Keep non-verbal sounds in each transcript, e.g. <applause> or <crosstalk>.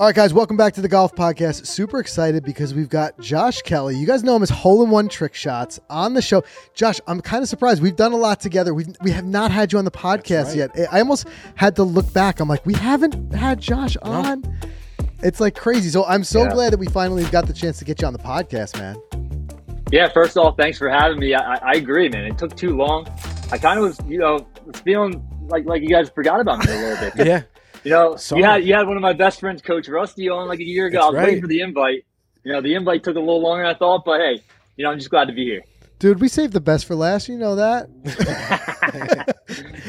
All right, guys, welcome back to the Golf Podcast. Super excited because we've got Josh Kelley. You guys know him as Hole in One Trick Shots on the show. Josh, I'm kind of surprised. We've done a lot together. We've, we have not had you on the podcast right. yet. I almost had to look back. I'm like, we haven't had Josh on. It's like crazy. So I'm so Yeah. glad that we finally got the chance to get you on the podcast, man. Yeah, first of all, thanks for having me. I, I agree, man. It took too long. I kind of was, you know, feeling like like you guys forgot about me a little bit. <laughs> Yeah. You know, Saw you had you had one of my best friends, Coach Rusty, on like a year ago. That's I was waiting for the invite. You know, the invite took a little longer than I thought, but hey, you know, I'm just glad to be here. Dude, we saved the best for last. You know that? <laughs>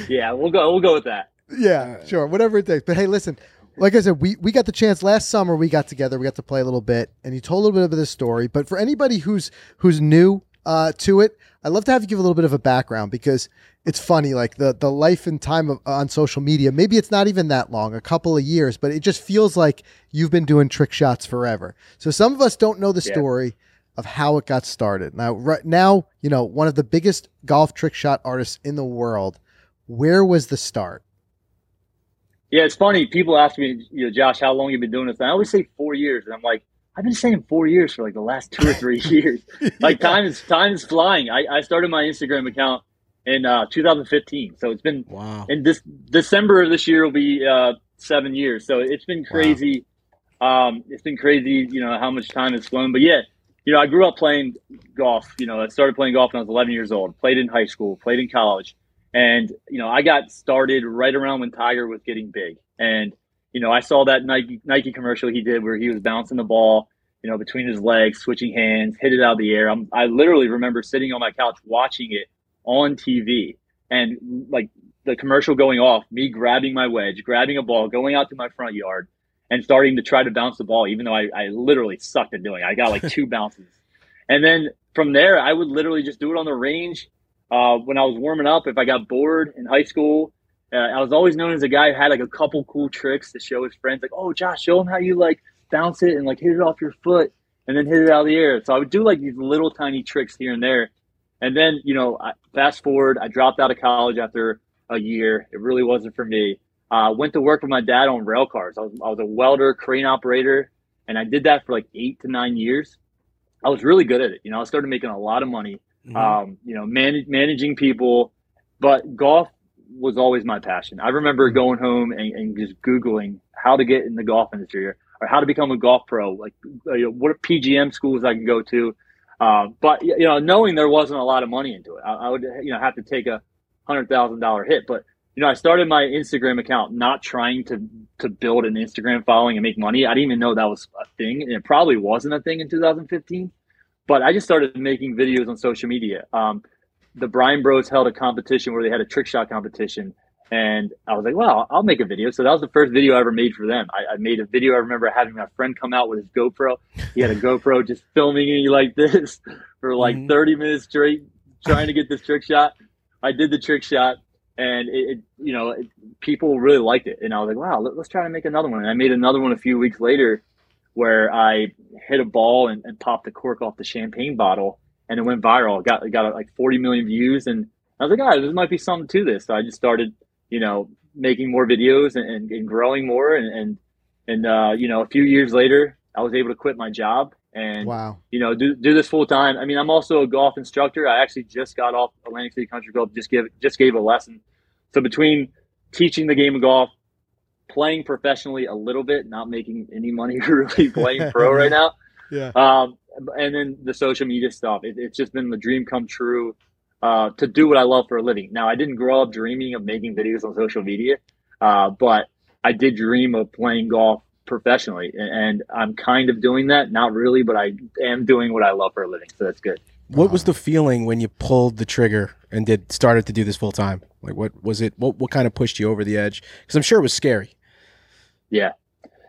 Yeah, we'll go. We'll go with that. Yeah, sure. Whatever it takes. But hey, listen, like I said, we, we got the chance last summer. We got together. We got to play a little bit, and you told a little bit of this story. But for anybody who's who's new uh, to it, I'd love to have you give a little bit of a background because it's funny, like the the life and time of, on social media. Maybe it's not even that long, a couple of years, but it just feels like you've been doing trick shots forever. So some of us don't know the Yeah. story of how it got started. Now, right now, you know, one of the biggest golf trick shot artists in the world. Where was the start? Yeah, it's funny. People ask me, you know, Josh, how long you been doing this? And I always say four years, and I'm like, I've been saying four years for like the last two or three <laughs> years. Like <laughs> time is time is flying. I, I started my Instagram account in uh, 2015, so it's been Wow. in this December of this year will be uh, seven years. So it's been crazy. Um, it's been crazy, you know, how much time has flown. But yeah, you know, I grew up playing golf. You know, I started playing golf when I was 11 years old. Played in high school. Played in college. And you know, I got started right around when Tiger was getting big. And you know, I saw that Nike Nike commercial he did where he was bouncing the ball, you know, between his legs, switching hands, hit it out of the air. I'm, I literally remember sitting on my couch watching it on TV and like the commercial going off, me grabbing my wedge, grabbing a ball, going out to my front yard, and starting to try to bounce the ball, even though I, I literally sucked at doing it. I got like <laughs> two bounces. And then from there, I would literally just do it on the range. Uh, when I was warming up, if I got bored in high school, uh, I was always known as a guy who had like a couple cool tricks to show his friends, like, oh, Josh, show him how you like bounce it and like hit it off your foot and then hit it out of the air. So I would do like these little tiny tricks here and there. And then, you know, I, fast forward, I dropped out of college after a year. It really wasn't for me. Uh, went to work with my dad on rail cars. I was, I was a welder, crane operator, and I did that for like eight to nine years. I was really good at it. You know, I started making a lot of money. Mhm. Um, you know, manage, managing people, but golf was always my passion. I remember going home and, and just Googling how to get in the golf industry or, or how to become a golf pro, like uh, you know, what are PGM schools I can go to. Uh, but you know, knowing there wasn't a lot of money into it, I, I would you know have to take a hundred thousand dollar hit. But you know, I started my Instagram account not trying to to build an Instagram following and make money. I didn't even know that was a thing, and it probably wasn't a thing in 2015. But I just started making videos on social media. Um, the Bryan Bros held a competition where they had a trick shot competition, and I was like, "Well, I'll make a video." So that was the first video I ever made for them. I, I made a video. I remember having my friend come out with his GoPro. He had a GoPro <laughs> just filming me like this <laughs> for like Mhm. 30 minutes straight, trying to get this trick shot. I did the trick shot, and it, it you know, it, people really liked it. And I was like, "Wow, let, us try to make another one." And I made another one a few weeks later, where I hit a ball and, and popped the cork off the champagne bottle, and it went viral. It got it got like 40 million views, and I was like, "Ah, there might be something to this." So I just started, you know, making more videos and, and, and growing more, and and and uh, you know, a few years later, I was able to quit my job and Wow. you know do do this full time. I mean, I'm also a golf instructor. I actually just got off Atlantic City Country Club. Just give just gave a lesson. So between teaching the game of golf, playing professionally a little bit, not making any money <laughs> really playing pro right now, <laughs> Yeah. um, and then the social media stuff. It, it's just been the dream come true uh, to do what I love for a living. Now, I didn't grow up dreaming of making videos on social media, uh, but I did dream of playing golf professionally, and, I'm kind of doing that. Not really, but I am doing what I love for a living, so that's good. What was the feeling when you pulled the trigger and did started to do this full time? Like, what was it? What what kind of pushed you over the edge? Because I'm sure it was scary. Yeah.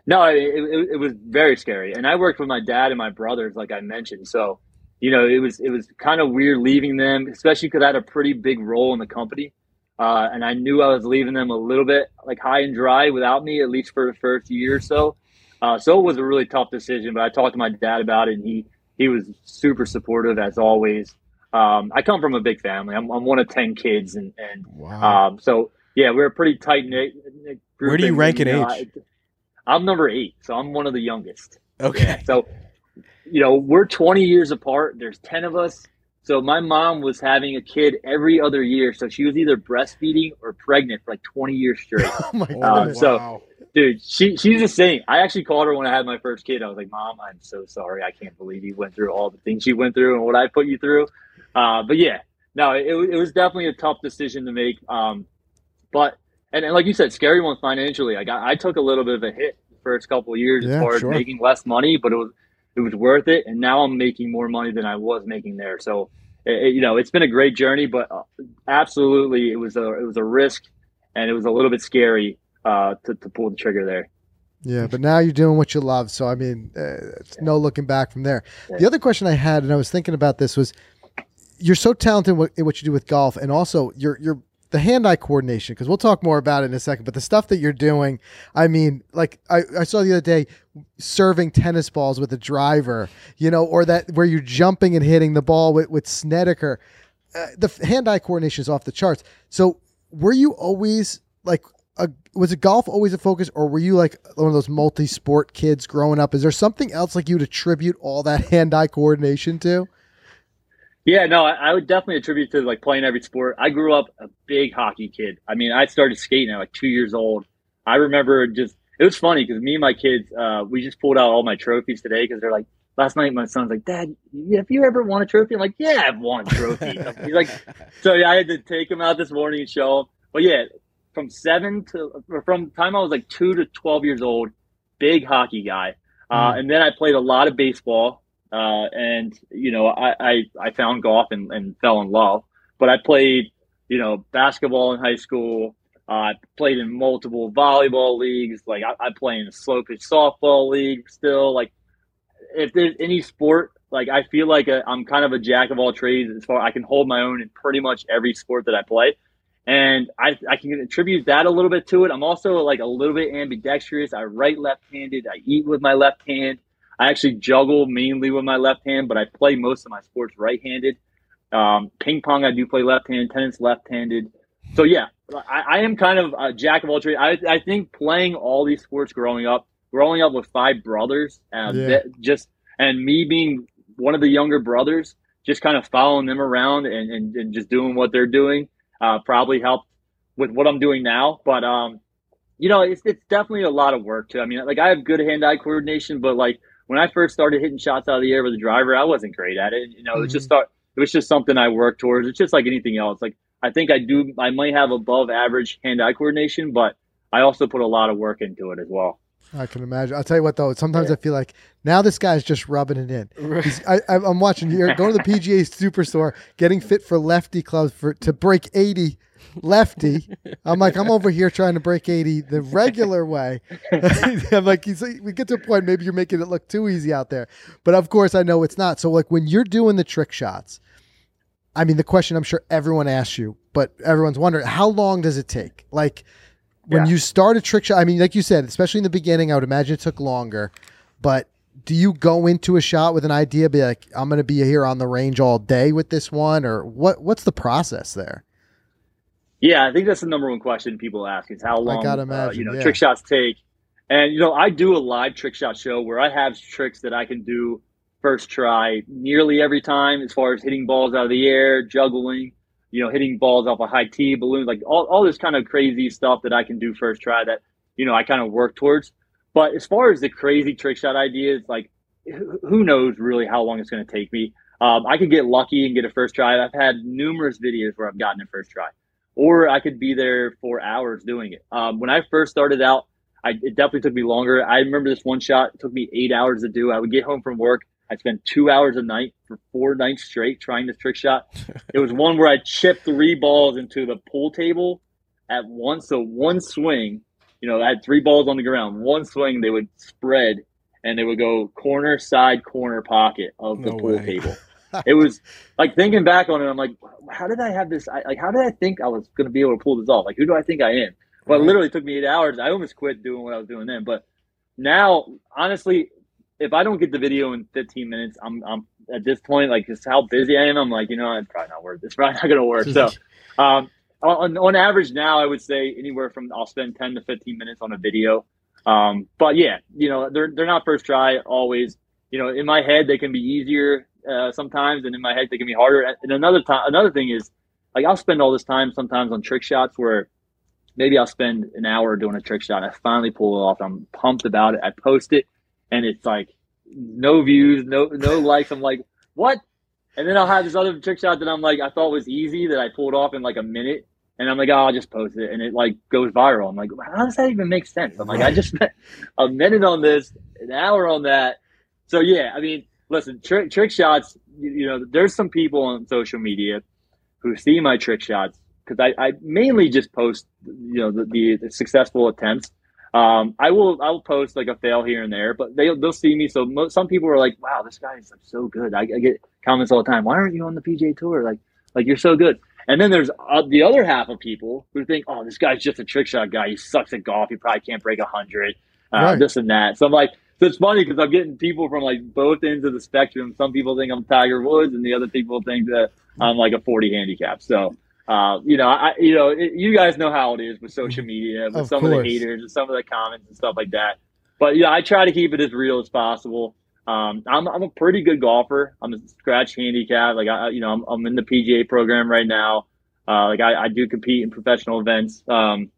No, it, it, it was very scary. And I worked with my dad and my brothers, like I mentioned. So, you know, it was it was kind of weird leaving them, especially because I had a pretty big role in the company. Uh, and I knew I was leaving them a little bit like high and dry without me, at least for the first year or so. Uh, so it was a really tough decision. But I talked to my dad about it, and he he was super supportive as always. Um, I come from a big family. I'm, I'm one of ten kids, and and Wow. um, so yeah, we're a pretty tight knit. Where do you rank in age? I'm number eight, so I'm one of the youngest. Okay. Yeah, so, you know, we're 20 years apart. There's 10 of us. So my mom was having a kid every other year. So she was either breastfeeding or pregnant for like 20 years straight. <laughs> Oh my Uh, goodness. so- wow. Dude, she she's a saint. I actually called her when I had my first kid. I was like, Mom, I'm so sorry. I can't believe you went through all the things you went through and what I put you through. Uh, but yeah, no, it, it was definitely a tough decision to make. Um, but and, and like you said, scary one financially. I got I took a little bit of a hit the first couple of years Yeah, as far sure. as making less money, but it was it was worth it. And now I'm making more money than I was making there. So it, you know, it's been a great journey, but uh, absolutely, it was a it was a risk, and it was a little bit scary uh, to to pull the trigger there. Yeah, but now you're doing what you love. So I mean, uh, it's no looking back from there. The other question I had, and I was thinking about this, was you're so talented in what, in what you do with golf, and also your your the hand-eye coordination. Because we'll talk more about it in a second. But the stuff that you're doing, I mean, like I, I saw the other day, serving tennis balls with a driver, you know, or that where you're jumping and hitting the ball with with Snedeker. Uh, the hand-eye coordination is off the charts. So were you always like a, was it golf always a focus or were you like one of those multi-sport kids growing up is there something else like you'd attribute all that hand-eye coordination to Yeah, no, I, I would definitely attribute to like playing every sport. I grew up a big hockey kid. I mean, I started skating at like two years old. I remember just it was funny because me and my kids, uh, we just pulled out all my trophies today because they're like. Last night, my son's like, "Dad, have you ever won a trophy?" I'm like, "Yeah, I've won trophies." <laughs> He's like, so yeah, I had to take him out this morning and show him. But yeah, from seven to from the time I was like two to twelve years old, big hockey guy. Uh, Mm. and then I played a lot of baseball. Uh, and you know, I, I, I found golf and, and fell in love. But I played, you know, basketball in high school. Uh, I played in multiple volleyball leagues. Like I, I play in a slow pitch softball league still. Like if there's any sport, like I feel like i I'm kind of a jack of all trades as far I can hold my own in pretty much every sport that I play. And I, I can attribute that a little bit to it. I'm also like a little bit ambidextrous. I write left-handed. I eat with my left hand. I actually juggle mainly with my left hand, but I play most of my sports right-handed. Um, ping pong, I do play left-handed. Tennis, left-handed. So yeah, I, I am kind of a jack of all trades. I, I think playing all these sports growing up, growing up with five brothers, uh, Yeah. just and me being one of the younger brothers, just kind of following them around and, and, and just doing what they're doing, uh, probably helped with what I'm doing now. But um, you know, it's it's definitely a lot of work too. I mean, like I have good hand-eye coordination, but like when I first started hitting shots out of the air with a driver, I wasn't great at it. You know, it was just mm-hmm. start. It was just something I worked towards. It's just like anything else. Like I think I do. I might have above average hand-eye coordination, but I also put a lot of work into it as well. i can imagine i'll tell you what though sometimes Yeah. i feel like now this guy's just rubbing it in I, i'm watching you're going to the <laughs> pga superstore getting fit for lefty clubs for to break 80 lefty. I'm like i'm over here trying to break 80 the regular way. <laughs> I'm like we get to a point maybe you're making it look too easy out there. But of course i know it's not. So like when you're doing the trick shots i mean the question i'm sure everyone asks you but everyone's wondering how long does it take? Like when Yeah. you start a trick shot i mean like you said especially in the beginning i would imagine it took longer. But do you go into a shot with an idea be like i'm going to be here on the range all day with this one or what what's the process there Yeah, I think that's the number one question people ask is how long gotta uh, you know yeah. trick shots take. And you know, I do a live trick shot show where I have tricks that I can do first try nearly every time, as far as hitting balls out of the air, juggling, you know, hitting balls off a high tee, balloons, like all, all this kind of crazy stuff that I can do first try that you know I kind of work towards. But as far as the crazy trick shot ideas, like who who knows really how long it's going to take me. Um, I could get lucky and get a first try. I've had numerous videos where I've gotten a first try or I could be there for hours doing it. Um, when I first started out, I, it definitely took me longer. I remember this one shot it took me eight hours to do. I would get home from work. I'd spend two hours a night for four nights straight trying this trick shot. <laughs> it was one where I chipped three balls into the pool table at once. So one swing, you know, I had three balls on the ground. One swing, they would spread and they would go corner, side, corner pocket of the No pool way. table. <laughs> <laughs> It was like thinking back on it, I'm like, how did I have this? I, like, how did I think I was going to be able to pull this off? Like, who do I think I am? But it literally took me eight hours. I almost quit doing what I was doing then. But now, honestly, if I don't get the video in 15 minutes, I'm, I'm at this point, like, just how busy I am. I'm like, you know, it's probably not worth. It's probably not going to work. So, <laughs> um, on, on average now, I would say anywhere from I'll spend 10 to 15 minutes on a video. Um, but yeah, you know, they're they're not first try always. You know, in my head they can be easier uh, sometimes, and in my head they can be harder. And another time, another thing is, like I'll spend all this time sometimes on trick shots where maybe I'll spend an hour doing a trick shot. I finally pull it off. I'm pumped about it. I post it, and it's like no views, no no likes. I'm like, what? And then I'll have this other trick shot that I'm like, I thought was easy that I pulled off in like a minute. And I'm like, oh, I'll just post it. And it like goes viral. I'm like, how does that even make sense? I'm like, I just spent a minute on this, an hour on that. So yeah, I mean, listen, trick, trick shots, you, you know, there's some people on social media who see my trick shots because I, I mainly just post, you know, the, the, the successful attempts. Um, I will I will post like a fail here and there, but they they'll see me. So mo- some people are like, "Wow, this guy is like so good." I, I, get comments all the time. Why aren't you on the PGA Tour? Like like you're so good. And then there's uh, the other half of people who think, "Oh, this guy's just a trick shot guy. He sucks at golf. He probably can't break a hundred, uh, right. this and that." So I'm like, so it's funny because I'm getting people from like both ends of the spectrum. Some people think I'm Tiger Woods, and the other people think that I'm like a 40 handicap. So uh, you know, I, you know, it, you guys know how it is with social media, with of some course. of the haters and some of the comments and stuff like that. But yeah, I try to keep it as real as possible. Um, I'm, I'm a pretty good golfer. I'm a scratch handicap. Like I, you know, I'm, I'm in the PGA program right now. Uh, like I, I do compete in professional events. Um,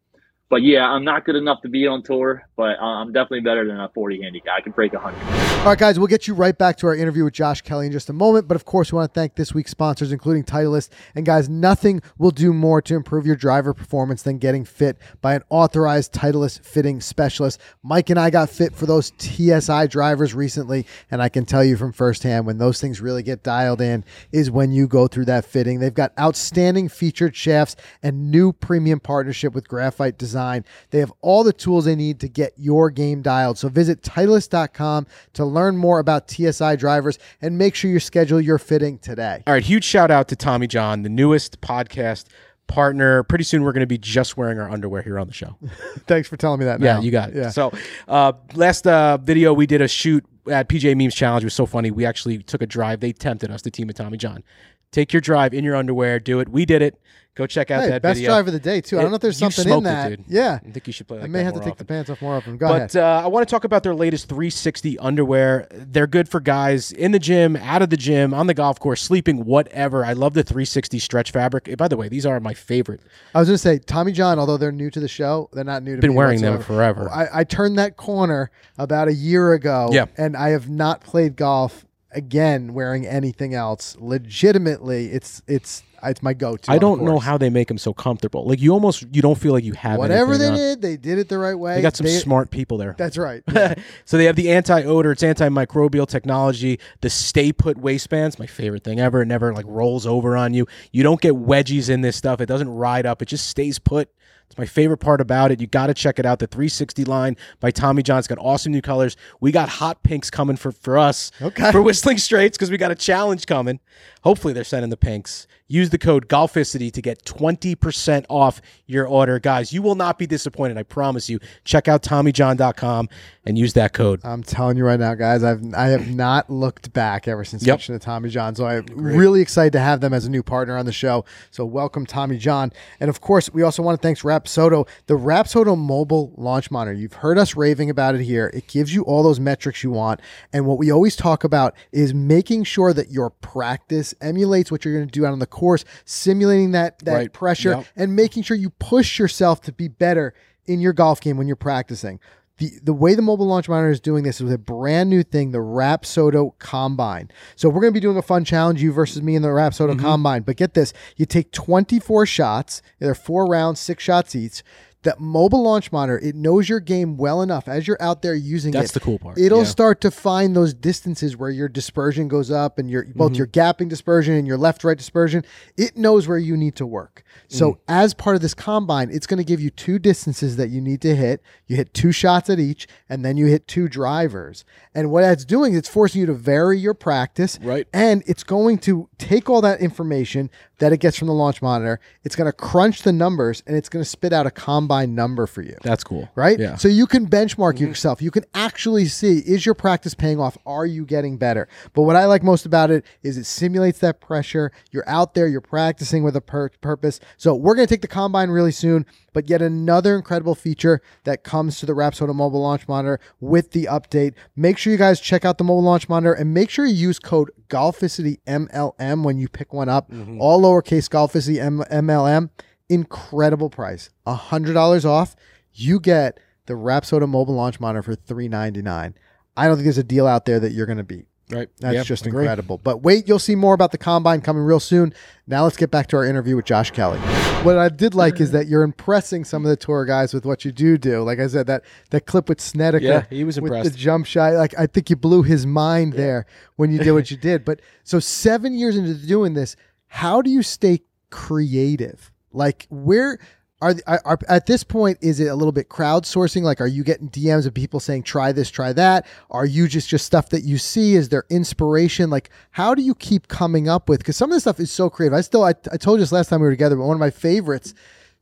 but yeah, I'm not good enough to be on tour, but uh, I'm definitely better than a 40 handicap. I can break 100. All right, guys, we'll get you right back to our interview with Josh Kelley in just a moment. But of course, we want to thank this week's sponsors, including Titleist. And guys, nothing will do more to improve your driver performance than getting fit by an authorized Titleist fitting specialist. Mike and I got fit for those TSI drivers recently, and I can tell you from firsthand when those things really get dialed in is when you go through that fitting. They've got outstanding featured shafts and new premium partnership with Graphite Design design. They have all the tools they need to get your game dialed. So visit Titleist.com to learn more about TSI drivers and make sure you schedule your fitting today. All right, huge shout out to Tommy John, the newest podcast partner. Pretty soon we're going to be just wearing our underwear here on the show. <laughs> Thanks for telling me that. Now. Yeah, you got it. Yeah. So, uh, last uh, video we did a shoot at PJ Memes Challenge it was so funny. We actually took a drive. They tempted us, the team of Tommy John. Take your drive in your underwear. Do it. We did it. Go check out hey, that best video. drive of the day too. It, I don't know if there's something in that. It, yeah, I think you should play. Like I may have to take often. the pants off more often. Go but, uh, I want to talk about their latest 360 underwear. They're good for guys in the gym, out of the gym, on the golf course, sleeping, whatever. I love the 360 stretch fabric. By the way, these are my favorite. I was going to say Tommy John. Although they're new to the show, they're not new to me. Been me wearing whatsoever. them forever. I, I turned that corner about a year ago. Yeah. and I have not played golf again wearing anything else. Legitimately, it's it's it's my go-to. I don't know how they make them so comfortable. Like you almost you don't feel like you have whatever they on. did. They did it the right way. They got some They- smart people there. That's right. <laughs> Yeah. so they have the anti-odor, it's antimicrobial technology, the stay put waistbands, my favorite thing ever. It never like rolls over on you. You don't get wedgies in this stuff. It doesn't ride up. It just stays put. It's my favorite part about it. You got to check it out. The 360 line by Tommy John. It's got awesome new colors. We got hot pinks coming for, for us Okay. for Whistling Straits because we got a challenge coming. Hopefully they're sending the pinks. Use the code Golficity to get 20% off your order. Guys, you will not be disappointed. I promise you. Check out TommyJohn.com and use that code. I'm telling you right now, guys. I've I have not looked back ever since Yep. switching to Tommy John. So I'm really excited to have them as a new partner on the show. So welcome, Tommy John. And of course, we also want to thank Rapsodo, the Rapsodo mobile launch monitor. You've heard us raving about it here. It gives you all those metrics you want. And what we always talk about is making sure that your practice emulates what you're going to do out on the course, simulating that that Right. pressure Yep. and making sure you push yourself to be better in your golf game when you're practicing. The, the way the mobile launch monitor is doing this is with a brand new thing, the Rapsodo Combine. So we're going to be doing a fun challenge, you versus me in the Rapsodo mm-hmm. Combine. But get this, you take 24 shots, they're four rounds, six shots each. That mobile launch monitor, it knows your game well enough as you're out there using That's it. the cool part, It'll yeah. start to find those distances where your dispersion goes up and your both Mm-hmm. your gapping dispersion and your left right dispersion. It knows where you need to work. So Mm. as part of this combine, it's going to give you two distances that you need to hit. You hit two shots at each, and then you hit two drivers. And what that's doing, it's forcing you to vary your practice. Right. And it's going to take all that information that it gets from the launch monitor. It's going to crunch the numbers and it's going to spit out a combine combine number for you That's cool. right? Yeah. So you can benchmark Mhm. yourself. You can actually see is your practice paying off? Are you getting better? But what I like most about it is it simulates that pressure. You're out there, you're practicing with a pur- purpose. So we're going to take the combine really soon, but yet another incredible feature that comes to the Rapsodo mobile launch monitor with the update. Make sure you guys check out the mobile launch monitor and make sure you use code Golficity MLM when you pick one up. Mhm. All lowercase Golficity M- MLM. Incredible price. $100 off you get the Rapsodo mobile launch monitor for three ninety nine. I don't think there's a deal out there that you're going to beat. Right. That's Yep, just agree. incredible. But wait, you'll see more about the combine coming real soon. Now let's get back to our interview with Josh Kelley. What I did like is <laughs> that you're impressing some of the tour guys with what you do do. Like I said, that that clip with Snedeker, Yeah, he was with impressed. the jump shot. Like I think you blew his mind there when you did what you <laughs> did. But so seven years into doing this, how do you stay creative? Like where are, are, are at this point is it a little bit crowdsourcing? Like are you getting DMs of people saying try this, try that? Are you just just stuff that you see? Is there inspiration? Like how do you keep coming up with? Because some of this stuff is so creative. I still I, I told you this last time we were together, but one of my favorites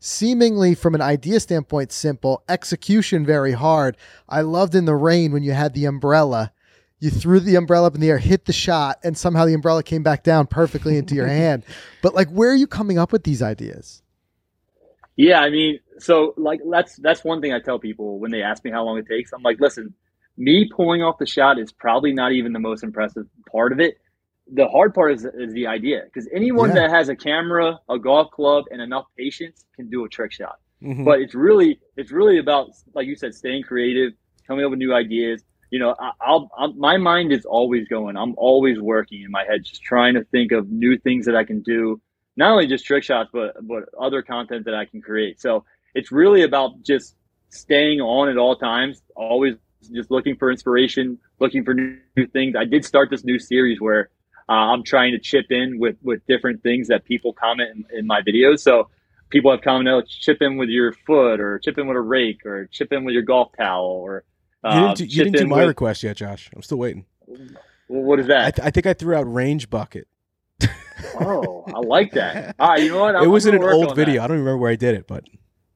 seemingly from an idea standpoint simple execution very hard i loved in the rain when you had the umbrella you threw the umbrella up in the air hit the shot and somehow the umbrella came back down perfectly into your <laughs> hand but like where are you coming up with these ideas Yeah, I mean, so like that's that's one thing I tell people when they ask me how long it takes. I'm like, listen, me pulling off the shot is probably not even the most impressive part of it. The hard part is, is the idea because anyone Yeah. that has a camera, a golf club, and enough patience can do a trick shot. Mhm. But it's really it's really about like you said, staying creative, coming up with new ideas. You know, I, I'll, I'll my mind is always going. I'm always working in my head, just trying to think of new things that I can do. Not only just trick shots, but but other content that I can create. So it's really about just staying on at all times. Always just looking for inspiration, looking for new, new things. I did start this new series where uh, I'm trying to chip in with with different things that people comment in, in my videos. So people have commented, oh, chip in with your foot, or chip in with a rake, or chip in with your golf towel, or uh, you didn't do, you didn't do my with- request yet, Josh. I'm still waiting. Well, what is I, that? th- I think I threw out range bucket. Oh, I like that. All right, you know what? I'm- it was in an old on that. video. I don't remember where I did it, but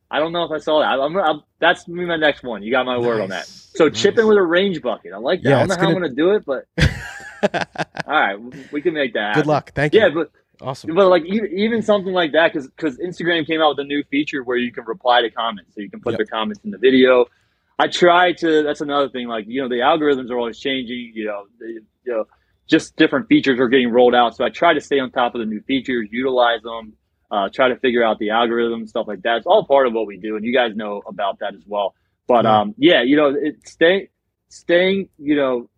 I don't know if I saw that. I'm, I'm, that's gonna be my next one. You got my word on that. So Nice. chip in with a range bucket. I like that. Yeah, I don't know it's how I'm gonna- gonna do it, but <laughs> all right, we can make that. good luck. Thank you. Yeah, but awesome. but like even, even something like that because because Instagram came out with a new feature where you can reply to comments, so you can put Yep. their comments in the video. I try to. That's another thing. Like you know, the algorithms are always changing. You know, the, you know, just different features are getting rolled out. So I try to stay on top of the new features, utilize them, uh, try to figure out the algorithm stuff like that. It's all part of what we do, and you guys know about that as well. But Yeah. um, yeah, you know, it, stay, staying, you know,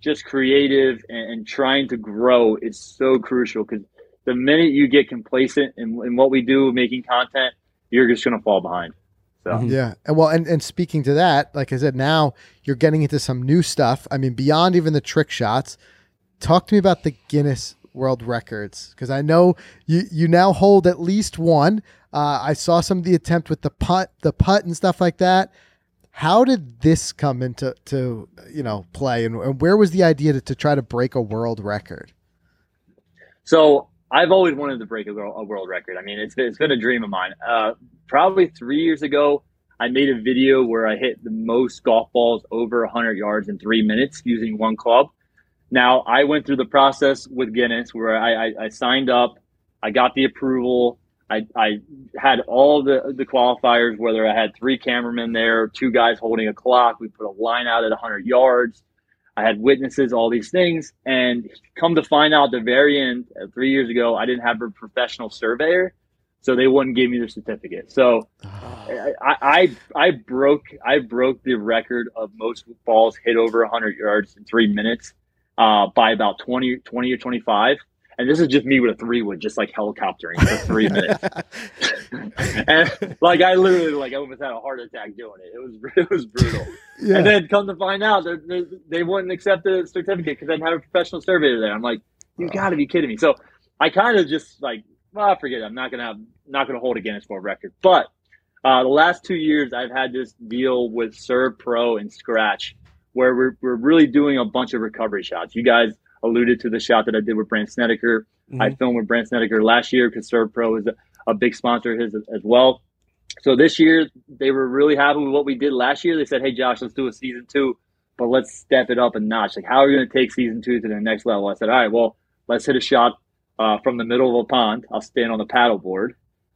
just creative and, and trying to grow is so crucial because the minute you get complacent in, in what we do, making content, you're just going to fall behind. So Mhm. Yeah, and well, and and speaking to that, like I said, now you're getting into some new stuff. I mean, beyond even the trick shots. Talk to me about the Guinness World Records because I know you you now hold at least one. Uh, I saw some of the attempt with the putt, the putt, and stuff like that. How did this come into to you know play, and, and where was the idea to, to try to break a world record? So I've always wanted to break a, world- a world record. I mean, it's been, it's been a dream of mine. Uh, probably three years ago, I made a video where I hit the most golf balls over 100 yards in three minutes using one club. Now, I went through the process with Guinness where I, I, I signed up, I got the approval. I, I had all the, the qualifiers, whether I had three cameramen there, two guys holding a clock. We put a line out at 100 yards. I had witnesses, all these things. And come to find out the very end, uh, three years ago, I didn't have a professional surveyor. So they wouldn't give me the certificate. So <sighs> I, I, I broke, I broke the record of most balls hit over 100 yards in three minutes uh, by about 20, 20 or 25. And this is just me with a three wood, just like helicoptering for three <laughs> minutes. <laughs> and like I literally like I almost had a heart attack doing it. It was <laughs> it was brutal. yeah. And then come to find out, they're, they're, they wouldn't accept the certificate because I didn't have a professional surveyor there. I'm like, you got to be kidding me. So I kind of just like, well, I forget it. I'm not gonna have, not gonna hold a Guinness World Record. But uh, the last two years, I've had this deal with SERVPRO and Scratch, where we're we're really doing a bunch of recovery shots. You guys alluded to the shot that I did with Brandt Snedeker. I Mhm. filmed with Brandt Snedeker last year because SERVPRO is a, a big sponsor of his as well. so this year they were really happy with what we did last year. They said, "Hey, Josh, let's do a season two, but let's step it up a notch. Like, how are you going to take season two to the next level?" I said, "All right, well, let's hit a shot uh, from the middle of a pond. I'll stand on the paddle board.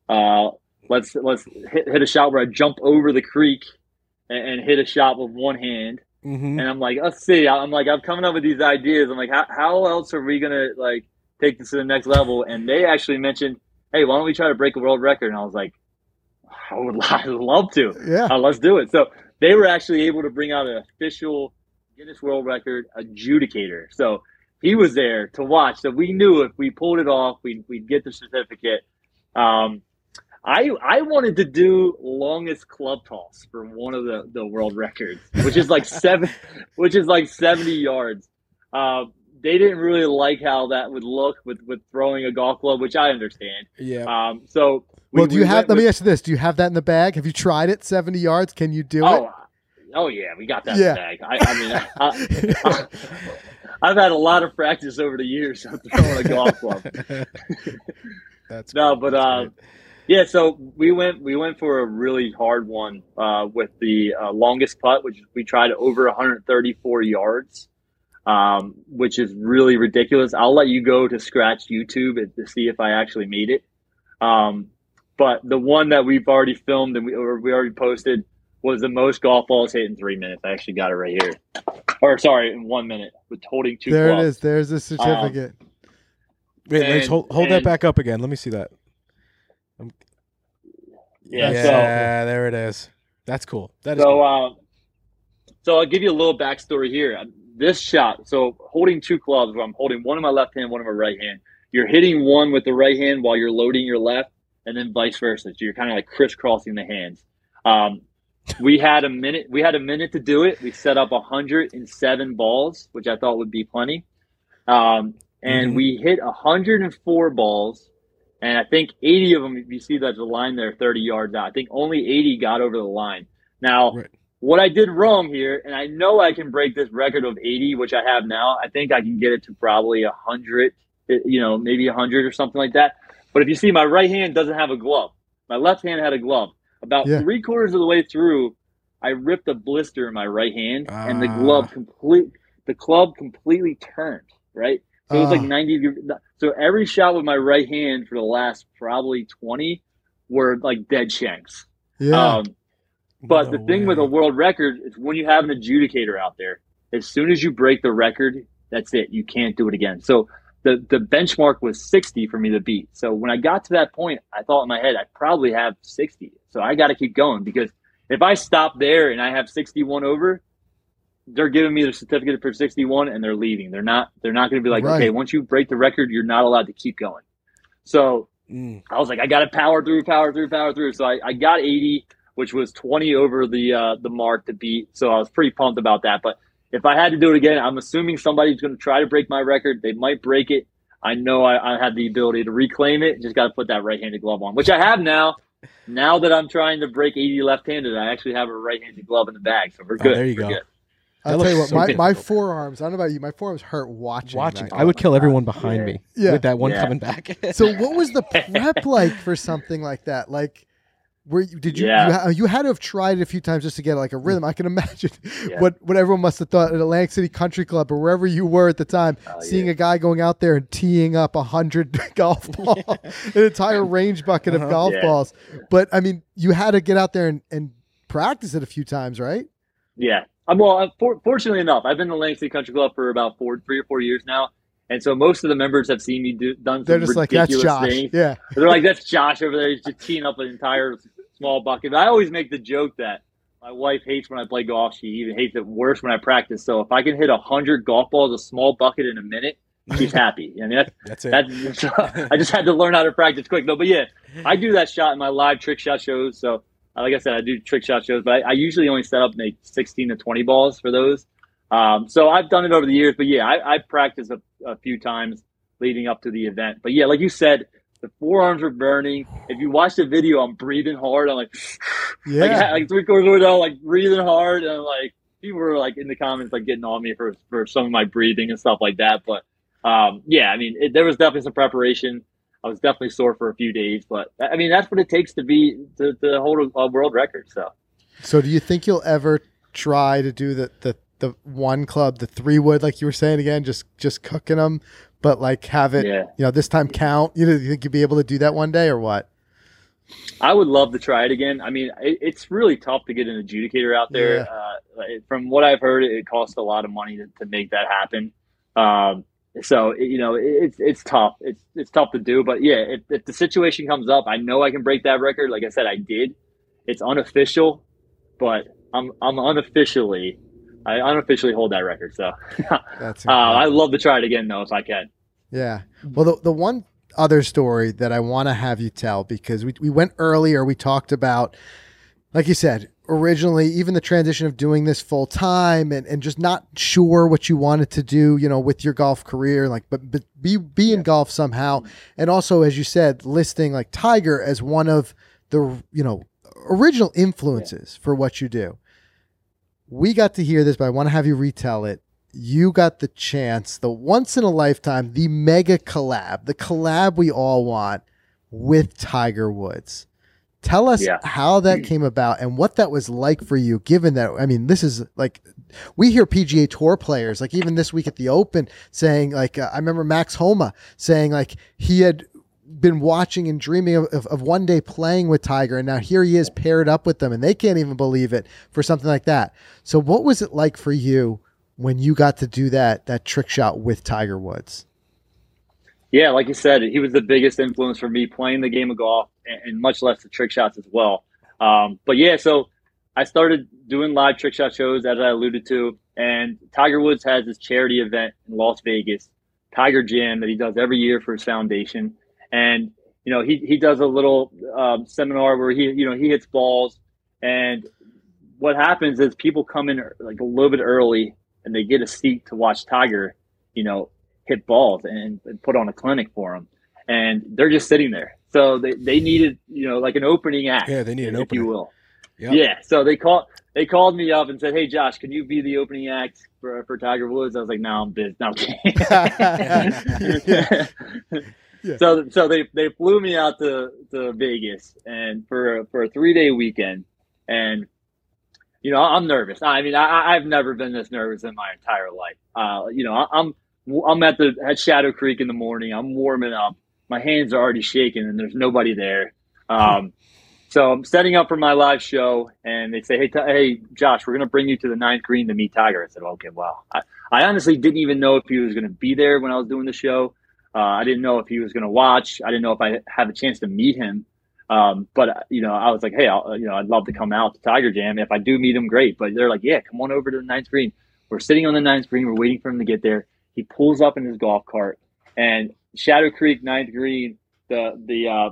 Uh, let's let's hit, hit a shot where I jump over the creek and, and hit a shot with one hand." Mm-hmm. And I'm like, let's see. I'm like, I'm coming up with these ideas. I'm like, how, how else are we gonna like take this to the next level? And they actually mentioned, hey, why don't we try to break a world record? And I was like, I would, <laughs> I'd love to. Yeah. Uh, let's do it. So they were actually able to bring out an official Guinness World Record adjudicator. So he was there to watch. So we knew if we pulled it off, we'd, we'd get the certificate. Um, I I wanted to do longest club toss for one of the, the world records, which is like seven, <laughs> which is like seventy yards. Uh, they didn't really like how that would look with, with throwing a golf club, which I understand. Yeah. Um, so we- well, do we you have? Let me ask you this: Do you have that in the bag? Have you tried it? Seventy yards? Can you do Oh, it? oh yeah, we got that Yeah. in the bag. I, I mean, I, have had a lot of practice over the years throwing a golf club. <laughs> That's No, great. but That's uh, great. Yeah. So we went we went for a really hard one uh, with the uh, longest putt, which we tried over 134 yards, um, which is really ridiculous. I'll let you go to scratch YouTube to see if I actually made it. Um, but the one that we've already filmed and we or we already posted was the most golf balls hit in three minutes. I actually got it right here, or sorry, in one minute with holding two. there it clubs. is. There's the certificate. Wait, let's and- hold, hold that back up again. Let me see that. Yeah. Yeah, So there it is. That's cool. That is So, cool. uh, so I'll give you a little backstory here. This shot, so holding two clubs, where I'm holding one in my left hand, one in my right hand. You're hitting one with the right hand while you're loading your left, and then vice versa. So you're kind of like crisscrossing the hands. Um, we had a minute. We had a minute to do it. We set up 107 balls, which I thought would be plenty. Um, and Mhm. we hit 104 balls, and I think 80 of them. If you see that the line there, 30 yards out. I think only 80 got over the line. Now, Right. what I did wrong here, and I know I can break this record of 80, which I have now. I think I can get it to probably 100, you know, maybe 100 or something like that. But if you see, my right hand doesn't have a glove. My left hand had a glove. About Yeah. three quarters of the way through, I ripped a blister in my right hand, and the Ah. glove complete, the club completely turned. Right, so it was like Ah. 90. degree- So every shot with my right hand for the last probably 20 were like dead shanks. Yeah. Um, but No the thing with a world record is when you have an adjudicator out there, as soon as you break the record, that's it. You can't do it again. So the the benchmark was 60 for me to beat. So when I got to that point, I thought in my head I probably have 60. So I got to keep going because if I stop there and I have 61 over, they're giving me the certificate for 61 and they're leaving. They're not they're not going to be like, Right. "Okay, once you break the record, you're not allowed to keep going." So Mm. I was like, I got to power through, power through, power through. So I, I got 80, which was 20 over the uh, the mark to beat. So I was pretty pumped about that. But if I had to do it again, I'm assuming somebody's going to try to break my record. They might break it. I know I, I have the ability to reclaim it. Just got to put that right-handed glove on, which I have now. Now that I'm trying to break 80 left-handed, I actually have a right-handed glove in the bag, so we're Oh, good. there you We're go. good. I'll tell you what, so my, my forearms, I don't know about you, my forearms hurt watching. Watching, that. I would kill everyone behind Yeah. me Yeah. with that one Yeah. coming back. <laughs> So what was the prep <laughs> like for something like that? Like, were you, did you, Yeah. you, you had to have tried it a few times just to get like a rhythm. I can imagine Yeah. what, what everyone must have thought at Atlantic City Country Club or wherever you were at the time, Oh, seeing yeah. a guy going out there and teeing up a hundred <laughs> golf balls, an entire range bucket of Uh-huh. golf Yeah. balls. But I mean, you had to get out there and, and practice it a few times, right? Yeah. Um, well, uh, for, fortunately enough, I've been in the Atlantic City Country Club for about four, three or four years now, and so most of the members have seen me do done some They're just like, that's Josh. things. Yeah. <laughs> They're like, that's Josh over there. He's just teeing up an entire small bucket. I always make the joke that my wife hates when I play golf. She even hates it worse when I practice. So if I can hit a hundred golf balls, a small bucket in a minute, she's happy. I mean, that's That's it. that's. <laughs> I just had to learn how to practice quick. though. but yeah, I do that shot in my live trick shot shows. So, uh, like I said, I do trick shot shows, but I, I usually only set up like 16 to 20 balls for those. Um, so I've done it over the years, but yeah, I, I practiced a, a few times leading up to the event. But yeah, like you said, the forearms were burning. If you watch the video, I'm breathing hard. I'm like, <sighs> Yeah. like, like three quarters of the way down, like breathing hard, and like people were like in the comments like getting on me for for some of my breathing and stuff like that. But um, yeah, I mean, it, there was definitely some preparation. I was definitely sore for a few days, but I mean that's what it takes to be to, to hold a world record. So, so do you think you'll ever try to do the the the one club, the three wood, like you were saying again, just just cooking them, but like have it, yeah. you know, this time count. You know, you think you'd be able to do that one day or what? I would love to try it again. I mean, it, it's really tough to get an adjudicator out there. Yeah. Uh, from what I've heard, it costs a lot of money to, to make that happen. Um, so you know, it's it's tough. It's it's tough to do. But yeah, if, if the situation comes up, I know I can break that record. Like I said, I did. It's unofficial, but I'm I'm unofficially I unofficially hold that record. So <laughs> That's <laughs> uh, I'd love to try it again though if I can. Yeah. Well, the the one other story that I want to have you tell because we we went earlier. We talked about, like you said, originally even the transition of doing this full time and, and just not sure what you wanted to do, you know, with your golf career, like but but be be in golf somehow. And also, as you said, listing like Tiger as one of the you know original influences yeah. for what you do. We got to hear this, but I want to have you retell it you got the chance, the once in a lifetime, the mega collab, the collab we all want with Tiger Woods. Tell us yeah. how that came about and what that was like for you, given that, I mean, this is like, we hear PGA Tour players, like even this week at the Open, saying, like, uh, I remember Max Homa saying, like, he had been watching and dreaming of, of, of, one day playing with Tiger, and now here he is paired up with them, and they can't even believe it for something like that. So, what was it like for you when you got to do that that trick shot with Tiger Woods? Yeah, like you said, he was the biggest influence for me playing the game of golf, and, much less the trick shots as well. Um, but yeah, so I started doing live trick shot shows, as I alluded to, and Tiger Woods has this charity event in Las Vegas, Tiger Jam, that he does every year for his foundation, and you know he he does a little um, seminar where he you know he hits balls, and what happens is people come in like a little bit early and they get a seat to watch Tiger, you know, hit balls and, and put on a clinic for them. And they're just sitting there. So they, they needed, you know, like an opening act. Yeah, they need an opening. If you will. Yep. Yeah. So they called they called me up and said, Hey Josh, can you be the opening act for, for Tiger Woods? I was like, No, I'm busy. No, <laughs> <laughs> yeah. So so they, they flew me out to, to Vegas and for for a three day weekend and you know, I'm nervous. I mean, I, have never been this nervous in my entire life. Uh, you know, I'm I'm at the at Shadow Creek in the morning. I'm warming up. My hands are already shaking, and there's nobody there. Um, <laughs> so I'm setting up for my live show, and they say, "Hey, t- hey, Josh, we're going to bring you to the ninth green to meet Tiger." I said, "Okay, wow." I, I honestly didn't even know if he was going to be there when I was doing the show. Uh, I didn't know if he was going to watch. I didn't know if I had a chance to meet him. Um, but you know, I was like, hey, I'll, you know, I'd love to come out to Tiger Jam if I do meet him. Great, but they're like, yeah, come on over to the ninth green. We're sitting on the ninth green. We're waiting for him to get there. He pulls up in his golf cart, and Shadow Creek ninth green, the the uh,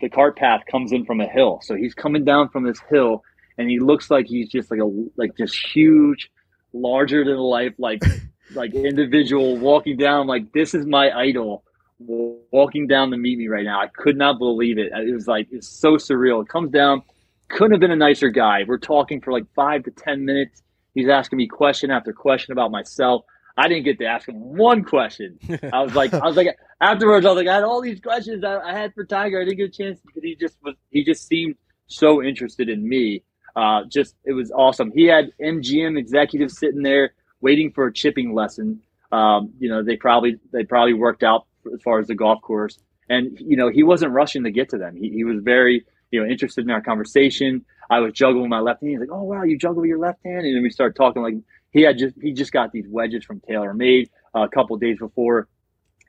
the cart path comes in from a hill. So he's coming down from this hill, and he looks like he's just like a like just huge, larger than life like <laughs> like individual walking down. Like this is my idol walking down to meet me right now. I could not believe it. It was like it's so surreal. It comes down, couldn't have been a nicer guy. We're talking for like five to ten minutes. He's asking me question after question about myself. I didn't get to ask him one question. I was like, I was like, afterwards, I was like, I had all these questions I, I had for Tiger. I didn't get a chance because he just was, he just seemed so interested in me. Uh, just it was awesome. He had MGM executives sitting there waiting for a chipping lesson. Um, you know, they probably they probably worked out as far as the golf course. And you know, he wasn't rushing to get to them. He, he was very you know interested in our conversation. I was juggling my left hand. He's like, "Oh wow, you juggle your left hand," and then we started talking. Like he had just he just got these wedges from TaylorMade uh, a couple days before.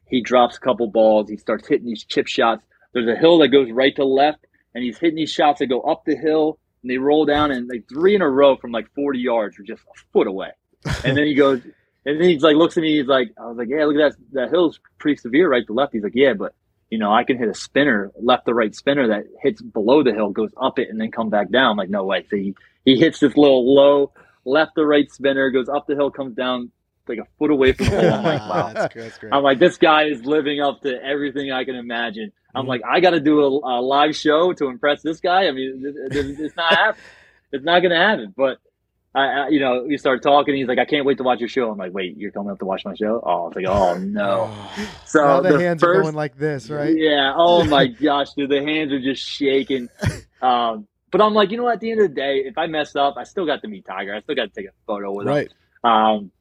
He drops a couple balls. He starts hitting these chip shots. There's a hill that goes right to left, and he's hitting these shots that go up the hill and they roll down and like three in a row from like 40 yards are just a foot away. <laughs> And then he goes, and then he's like, looks at me. He's like, I was like, yeah, look at that. That hill's pretty severe, right to left. He's like, yeah, but you know, I can hit a spinner, left to right spinner that hits below the hill, goes up it, and then come back down. I'm like, no way. So he, he hits this little low left to right spinner, goes up the hill, comes down like a foot away from the <laughs> hole. I'm like, wow. that's great, that's great. I'm like, this guy is living up to everything I can imagine. I'm mm-hmm. like, I got to do a, a, live show to impress this guy. I mean, it's, it's not happening. <laughs> It's not going to happen. But I, I, you know, we start talking. He's like, I can't wait to watch your show. I'm like, wait, you're coming up to watch my show? Oh, it's like, oh <sighs> no. <sighs> So now the, the hands first, are going like this, right? Yeah. Oh my <laughs> gosh, dude, the hands are just shaking. Um, but I'm like, you know, what? at the end of the day, if I mess up, I still got to meet Tiger. I still got to take a photo with Right. him. Um,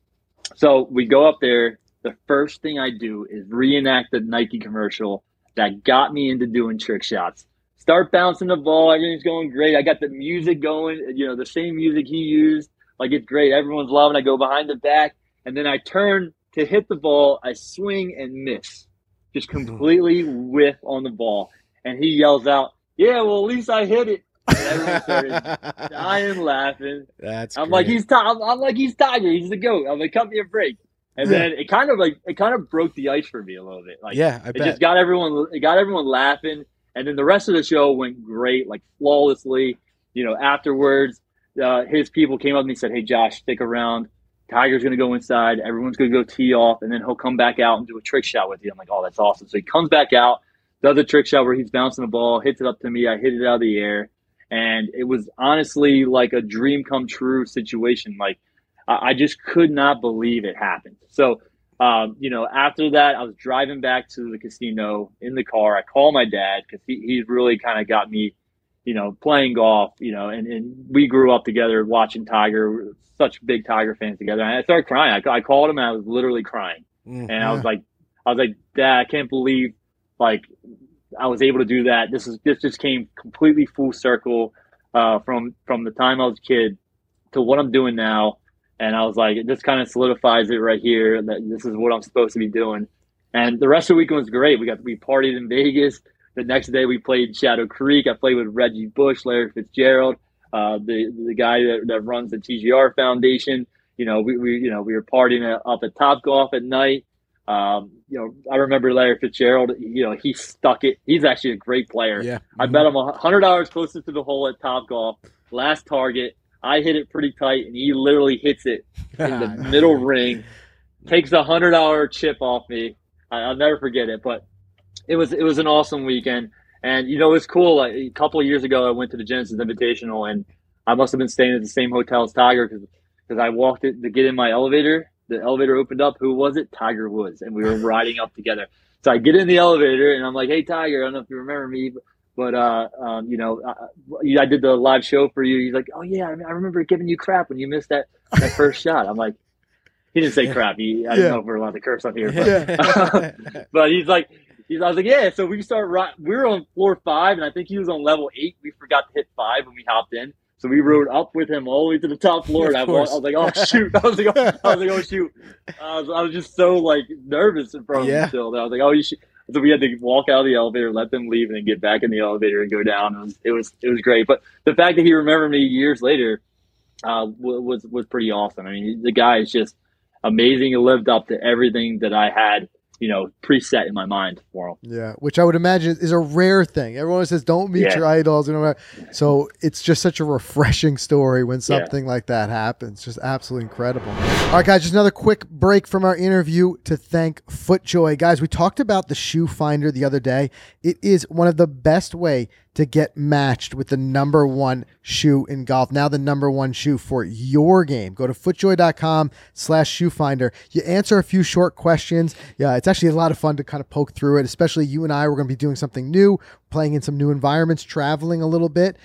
so we go up there. The first thing I do is reenact the Nike commercial that got me into doing trick shots. Start bouncing the ball. Everything's going great. I got the music going. You know, the same music he used. Like it's great. Everyone's loving. I go behind the back, and then I turn to hit the ball. I swing and miss, just completely whiff on the ball. And he yells out, "Yeah, well, at least I hit it." And everyone started dying laughing. That's I'm like, he's I'm, I'm like, he's Tiger. He's the goat. I'm like, cut me a break. And Yeah. then it kind of like it kind of broke the ice for me a little bit. Like, yeah, I it bet. just got everyone it got everyone laughing and then the rest of the show went great like flawlessly you know afterwards uh, his people came up and he said hey josh stick around tiger's going to go inside everyone's going to go tee off and then he'll come back out and do a trick shot with you i'm like oh that's awesome so he comes back out does a trick shot where he's bouncing the ball hits it up to me i hit it out of the air and it was honestly like a dream come true situation like i, I just could not believe it happened so um, you know, after that, I was driving back to the casino in the car. I call my dad because he, he really kind of got me, you know, playing golf, you know, and, and we grew up together watching Tiger. We're such big Tiger fans together. And I started crying. I, I called him and I was literally crying. Mm. And I was like, I was like, Dad, I can't believe like I was able to do that. This is this just came completely full circle uh, from from the time I was a kid to what I'm doing now. And I was like, it just kind of solidifies it right here that this is what I'm supposed to be doing. And the rest of the weekend was great. We got we partied in Vegas. The next day we played Shadow Creek. I played with Reggie Bush, Larry Fitzgerald, uh, the the guy that, that runs the TGR Foundation. You know, we, we you know we were partying up at Top Golf at night. Um, you know, I remember Larry Fitzgerald. You know, he stuck it. He's actually a great player. yeah. I bet him a hundred dollars closest to the hole at Top Golf. Last target, I hit it pretty tight, and he literally hits it in the <laughs> middle ring. Takes a hundred dollar chip off me. I, I'll never forget it. But it was it was an awesome weekend, and you know it's cool. Like, a couple of years ago, I went to the Genesis Invitational, and I must have been staying at the same hotel as Tiger because because I walked it to get in my elevator. The elevator opened up. Who was it? Tiger Woods, and we were riding up together. So I get in the elevator, and I'm like, "Hey, Tiger, I don't know if you remember me, but." Uh, um, you know, I, I did the live show for you. He's like, "Oh yeah, I I remember giving you crap when you missed that that first shot." I'm like, he didn't say crap. He, I Yeah. don't know if we're allowed to curse on here, but, Yeah. <laughs> but he's like, he's. I was like, yeah. So we start. We were on floor five, and I think he was on level eight. We forgot to hit five when we hopped in, so we rode up with him all the way to the top floor. And I, Of wa- I was like, oh shoot! I was like, oh, I was like, oh shoot! I was, I was just so like nervous in front of Yeah. him still. I was like, oh, you should. So we had to walk out of the elevator, let them leave, and then get back in the elevator and go down. It was it was it was great. But the fact that he remembered me years later uh, was was pretty awesome. I mean, the guy is just amazing. He lived up to everything that I had, you know, preset in my mind for him. Yeah, which I would imagine is a rare thing. Everyone says don't meet Yeah. your idols, you know. So it's just such a refreshing story when Yeah. something like that happens. Just absolutely incredible. All right, guys, just another quick break from our interview to thank FootJoy. Guys, we talked about the shoe finder the other day. It is one of the best way to get matched with the number one shoe in golf. Now the number one shoe for your game. Go to footjoy.com slash shoe finder. You answer a few short questions. Yeah, it's actually a lot of fun to kind of poke through it, especially you and I. We're going to be doing something new, playing in some new environments, traveling a little bit.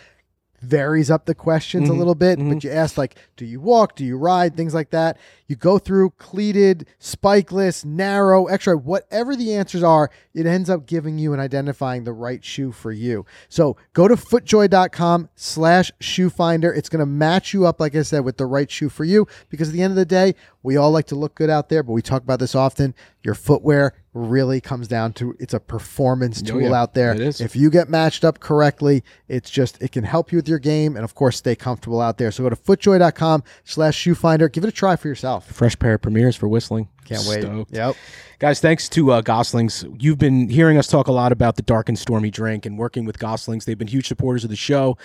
Varies up the questions a Mhm, little bit, mhm. but you ask like, do you walk? Do you ride? Things like that. You go through cleated, spikeless, narrow, extra, whatever the answers are, it ends up giving you and identifying the right shoe for you. So go to footjoy.com slash shoe finder. It's going to match you up, like I said, with the right shoe for you because at the end of the day, we all like to look good out there, but we talk about this often. Your footwear really comes down to it's a performance Oh, tool yeah, out there. it is. If you get matched up correctly, it's just it can help you with your game and of course stay comfortable out there. So go to footjoy.com slash shoe finder. Give it a try for yourself. Fresh pair of premieres for whistling. Can't wait. Stoked. Yep. Guys, thanks to uh, Goslings. You've been hearing us talk a lot about the dark and stormy drink and working with Goslings. They've been huge supporters of the show.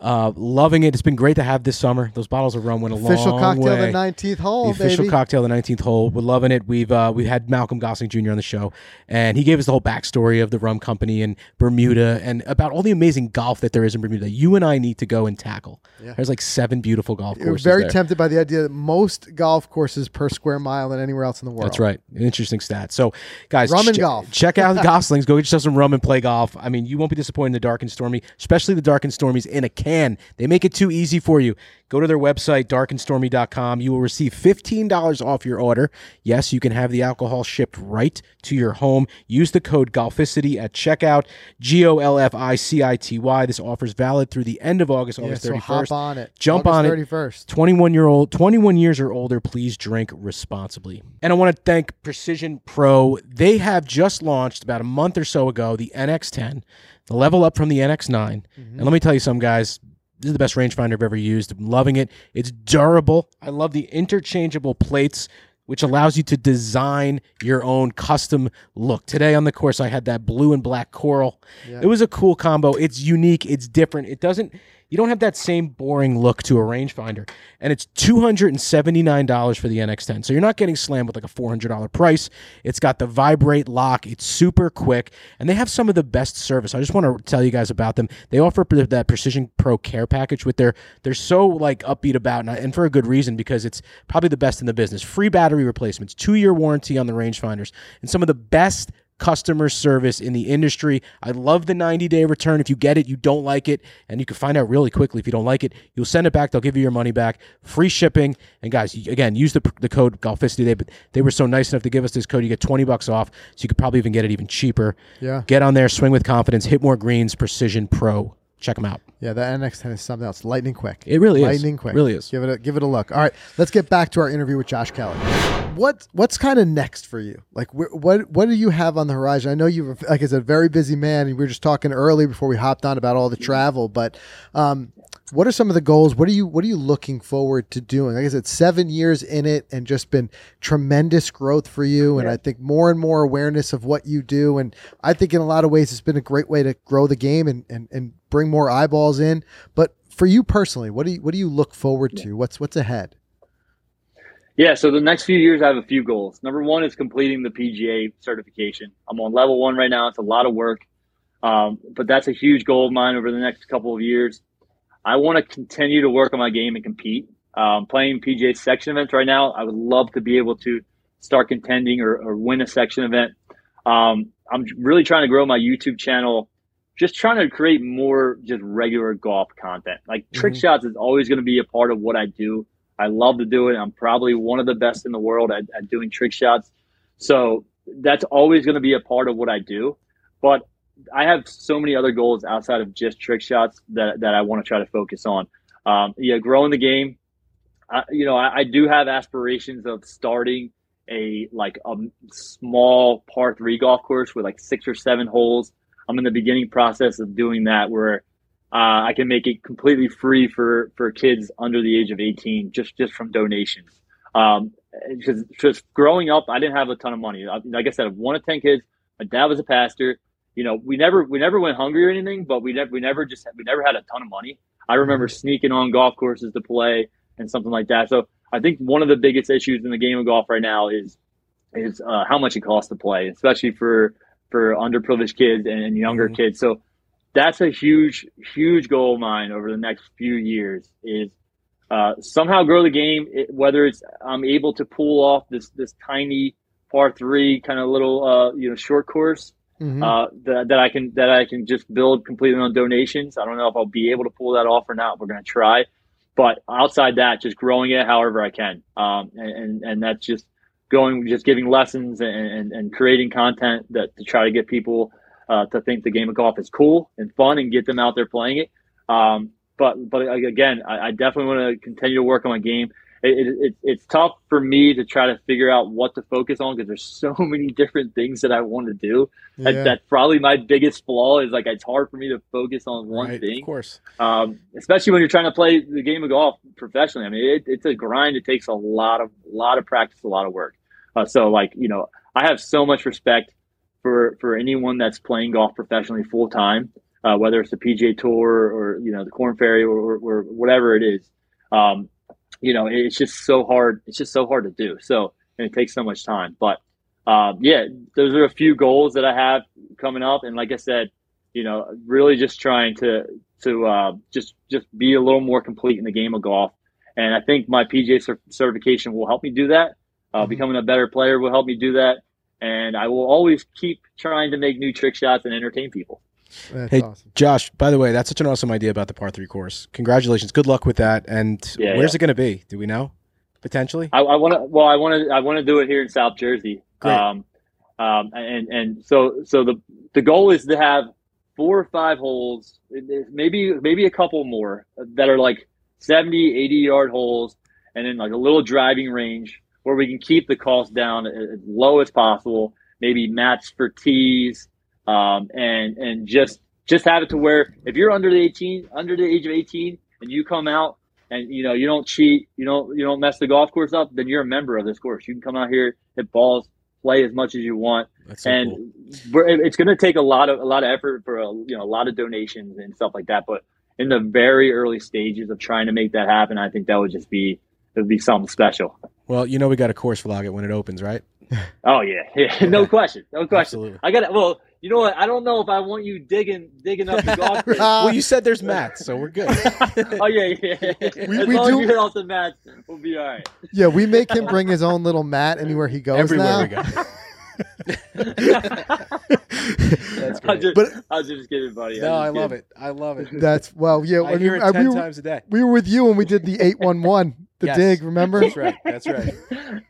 Uh, loving it. It's been great to have this summer. Those bottles of rum went a Official long cocktail, way. the nineteenth hole, the official baby. cocktail, the 19th hole. We're loving it. We've uh, we had Malcolm Gosling Jr. on the show, and he gave us the whole backstory of the rum company and Bermuda and about all the amazing golf that there is in Bermuda. You and I need to go and tackle. Yeah. There's like seven beautiful golf You're courses. very there. tempted by the idea that most golf courses per square mile than anywhere else in the world. That's right. An interesting stat. So, guys, Rum and che- golf. check out <laughs> Goslings. Go get yourself some rum and play golf. I mean, you won't be disappointed in the dark and stormy, especially the dark and stormies in a can. They make it too easy for you. Go to their website, darkandstormy.com. You will receive $15 off your order. Yes, you can have the alcohol shipped right to your home. Use the code GOLFICITY at checkout. G O L F I C I T Y. This offer is valid through the end of August, Yeah, August so 31st. hop on it. Jump August on it. 31st. 21 year old 21 years or older please drink responsibly and i want to thank precision pro they have just launched about a month or so ago the nx10 the level up from the nx9 mm-hmm. and let me tell you some guys this is the best rangefinder i've ever used i'm loving it it's durable i love the interchangeable plates which allows you to design your own custom look. Today on the course, I had that blue and black coral. Yeah. It was a cool combo. It's unique. It's different. It doesn't. You don't have that same boring look to a rangefinder, and it's two hundred and seventy nine dollars for the NX10. So you're not getting slammed with like a four hundred dollar price. It's got the vibrate lock. It's super quick, and they have some of the best service. I just want to tell you guys about them. They offer that Precision Pro Care package, with their they're so like upbeat about, and, and for a good reason because it's probably the best in the business. Free battery replacements, two year warranty on the rangefinders, and some of the best customer service in the industry. I love the 90 day return. If you get it, you don't like it, and you can find out really quickly if you don't like it. You'll send it back. They'll give you your money back. Free shipping. And guys, again, use the, the code Golficity. today, but they were so nice enough to give us this code. You get 20 bucks off, so you could probably even get it even cheaper. Yeah. Get on there, swing with confidence, hit more greens, Precision Pro. Check them out. Yeah, the NX10 is something else. Lightning quick. It really is. Lightning quick. Really is. Give it a give it a look. All right, let's get back to our interview with Josh Kelley. What what's kind of next for you? Like wh- what what do you have on the horizon? I know you're like as a very busy man, and we were just talking early before we hopped on about all the travel. But um, what are some of the goals? What are you what are you looking forward to doing? Like I said, seven years in it, and just been tremendous growth for you. And I think more and more awareness of what you do. And I think in a lot of ways, it's been a great way to grow the game and and, and bring more eyeballs in. But for you personally, what do you what do you look forward to? What's what's ahead? Yeah, so the next few years, I have a few goals. Number one is completing the PGA certification. I'm on level one right now. It's a lot of work, um, but that's a huge goal of mine over the next couple of years. I want to continue to work on my game and compete. Um, playing PGA section events right now, I would love to be able to start contending or, or win a section event. Um, I'm really trying to grow my YouTube channel, just trying to create more just regular golf content. Like trick Mhm. shots is always going to be a part of what I do. I love to do it. I'm probably one of the best in the world at, at doing trick shots. So that's always going to be a part of what I do. But I have so many other goals outside of just trick shots that, that I want to try to focus on. Um, yeah, growing the game. I, you know, I, I do have aspirations of starting a like a small par three golf course with like six or seven holes. I'm in the beginning process of doing that where uh, I can make it completely free for for kids under the age of 18 just just from donations. Um, because just growing up, I didn't have a ton of money. Like I said, one of ten kids. My dad was a pastor. You know, we never we never went hungry or anything, but we never we never just we never had a ton of money. I remember sneaking on golf courses to play and something like that. So I think one of the biggest issues in the game of golf right now is is uh, how much it costs to play, especially for for underprivileged kids and, younger Mhm. kids. So that's a huge huge goal of mine over the next few years is uh, somehow grow the game. It, whether it's I'm able to pull off this this tiny par three kind of little uh, you know short course Mhm. uh, that, that I can that I can just build completely on donations. I don't know if I'll be able to pull that off or not. We're gonna try, but outside that, just growing it however I can, um, and, and and that's just going just giving lessons and, and, and creating content that to try to get people uh, to think the game of golf is cool and fun and get them out there playing it. Um, but but again, I, I definitely want to continue to work on my game. It, it, it, it's tough for me to try to figure out what to focus on because there's <laughs> so many different things that I want to do. That- Yeah. that's probably my biggest flaw is like it's hard for me to focus on one Right, thing Of course. um, especially when you're trying to play the game of golf professionally. I mean, it, it's a grind. It takes a lot of lot of practice, a lot of work. Uh, so, like you know, I have so much respect for for anyone that's playing golf professionally full time uh, whether it's the PGA Tour or you know the Korn Ferry or, or, or whatever it is. Um, you know, it's just so hard. It's just so hard to do. So and it takes so much time. But um, yeah, those are a few goals that I have coming up. And like I said, you know, really just trying to to uh, just just be a little more complete in the game of golf. And I think my PGA certification will help me do that. Uh, mm-hmm. Becoming a better player will help me do that. And I will always keep trying to make new trick shots and entertain people. That's hey, awesome. Josh, by the way, that's such an awesome idea about the par three course. Congratulations. Good luck with that. And yeah, where's yeah. it going to be? Do we know? Potentially? I, I want to, well, I want to, I want to do it here in South Jersey. Great. Um, um, and, and so, so the, the goal is to have four or five holes, maybe, maybe a couple more that are like 70, 80 yard holes and then like a little driving range where we can keep the cost down as low as possible. Maybe match for tees, um, and and just just have it to where if you're under the 18, under the age of 18, and you come out and you know you don't cheat, you don't you don't mess the golf course up, then you're a member of this course. You can come out here, hit balls, play as much as you want, so and cool. it's going to take a lot of a lot of effort for a you know a lot of donations and stuff like that. But in the very early stages of trying to make that happen, I think that would just be it would be something special. Well, you know we got a course vlog it when it opens, right? <laughs> oh yeah, yeah, <laughs> <laughs> no question, no question. Absolutely. I got it. Well, you know what? I don't know if I want you digging digging up the golf course. well, you said there's mats, so we're good. oh yeah, yeah. We, as we long do... as you hit off the mats, we'll be all right. Yeah, we make him bring his own little mat anywhere he goes. Everywhere now. we go. That's great. Just, but I was just kidding, buddy. No, I, I love it. I love it. That's well, yeah. I hear it ten we were, times a day. We were with you when we did the eight one one the yes. dig, remember? That's right. That's right.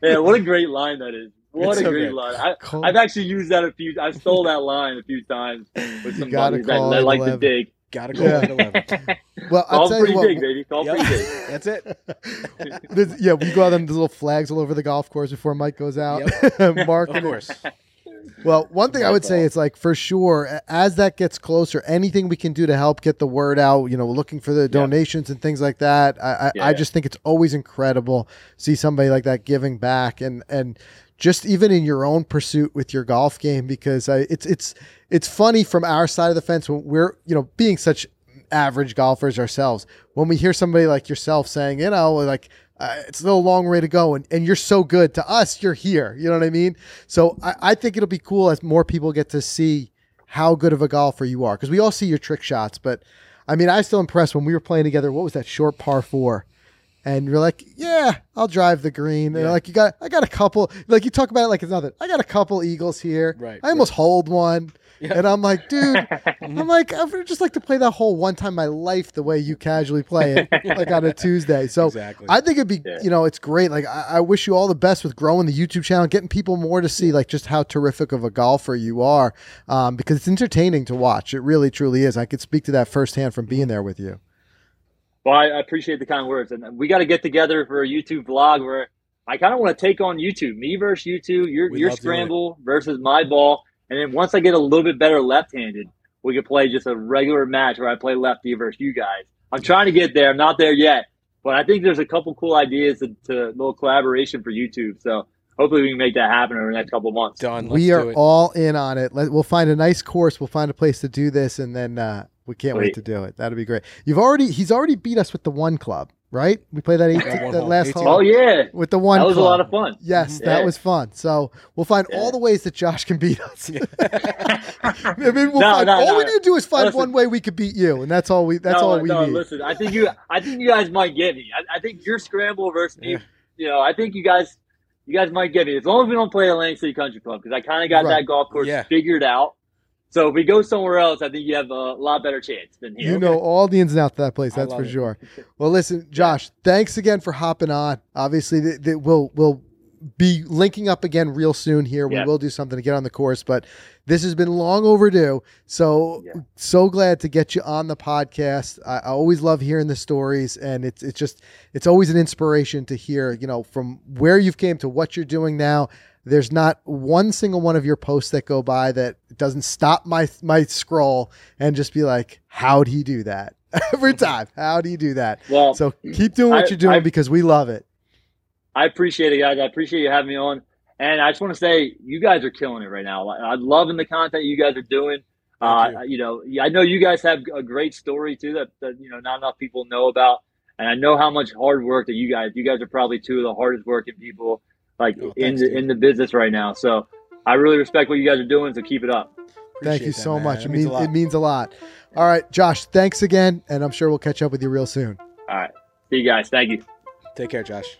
yeah, what a great line that is. What it's a great line. I, have actually used that a few. I stole that line a few times <laughs> with some buddies that, that like to dig. Gotta call yeah. it 11. <laughs> well, I'll tell pretty you what, big, baby. Call yep. pretty big. That's it. <laughs> yeah, we go out them little flags all over the golf course before Mike goes out. Yep. Mark, of course. Well, one thing I would say is like for sure, as that gets closer, anything we can do to help get the word out, you know, looking for the donations and things like that. I, I, yeah, I just think it's always incredible see somebody like that giving back and and just even in your own pursuit with your golf game because I, it's it's it's funny from our side of the fence when we're you know being such average golfers ourselves when we hear somebody like yourself saying you know like uh, it's still a long way to go and, and you're so good to us you're here. You know what i mean? So I, I think it'll be cool as more people get to see how good of a golfer you are because we all see your trick shots but i mean i still impressed when we were playing together what was that short par four and you're like yeah i'll drive the green and yeah. like you got i got a couple like you talk about it like it's nothing i got a couple eagles here right i almost right. hold one yeah. And I'm like, dude, <laughs> I'm like, I would just like to play that whole one time in my life the way you casually play it, <laughs> like on a Tuesday. So exactly. I think it'd be, yeah. you know, it's great. Like, I, I, wish you all the best with growing the YouTube channel, getting people more to see, like, just how terrific of a golfer you are, um, because it's entertaining to watch. It really, truly is. I could speak to that firsthand from being there with you. Well, I appreciate the kind words, and we got to get together for a YouTube vlog where I kind of want to take on YouTube, me versus YouTube, your your scramble versus my ball and then once I get a little bit better left-handed, we could play just a regular match where I play lefty versus you guys. I'm trying to get there. I'm not there yet, but I think there's a couple cool ideas to, to a little collaboration for YouTube. So hopefully we can make that happen over the next couple months. Done. Let's we are all in on it. Let, we'll find a nice course. We'll find a place to do this, and then uh, we can't Sweet. wait to do it. That'd be great. You've already he's already beat us with the one club right? We played that, 18, that, that last hole. Oh yeah, with the one. That was club. a lot of fun. Yes, mm-hmm. that was fun. So we'll find yeah. all the ways that Josh can beat us. I <laughs> mean, we'll no, find, no, all no. we need to do is find listen, one way we could beat you, and that's all we. That's all we need. Listen, I think you. I think you guys might get me. I, I think your scramble versus me. Yeah. You know, I think you guys. You guys might get me as long as we don't play Atlantic City Country Club because I kind of got right. that golf course yeah. figured out. So if we go somewhere else, I think you have a lot better chance than here. You know all the ins and outs of that place. That's for it. sure. Well, listen, <laughs> Josh, thanks again for hopping on. Obviously, th- th- we'll we'll be linking up again real soon. Here, we will do something to get on the course, but this has been long overdue. So yeah. so glad to get you on the podcast. I, I always love hearing the stories, and it's it's just it's always an inspiration to hear. You know, from where you've came to what you're doing now there's not one single one of your posts that go by that doesn't stop my my scroll and just be like, "How'd he do that?" <laughs> Every time, how do you do that? Well, so keep doing what I, you're doing I, because we love it. I appreciate it, guys. I appreciate you having me on, and I just want to say you guys are killing it right now. I'm loving the content you guys are doing. Uh, Thank you know, I know you guys have a great story too that, that you know not enough people know about, and I know how much hard work that you guys. You guys are probably two of the hardest working people like Oh, in thanks, the dude. in the business right now. So I really respect what you guys are doing. So keep it up. Thank you that, so man. much. That It means means it means a lot. All right, Josh. Thanks again, and I'm sure we'll catch up with you real soon. All right, see you guys. Thank you. Take care, Josh.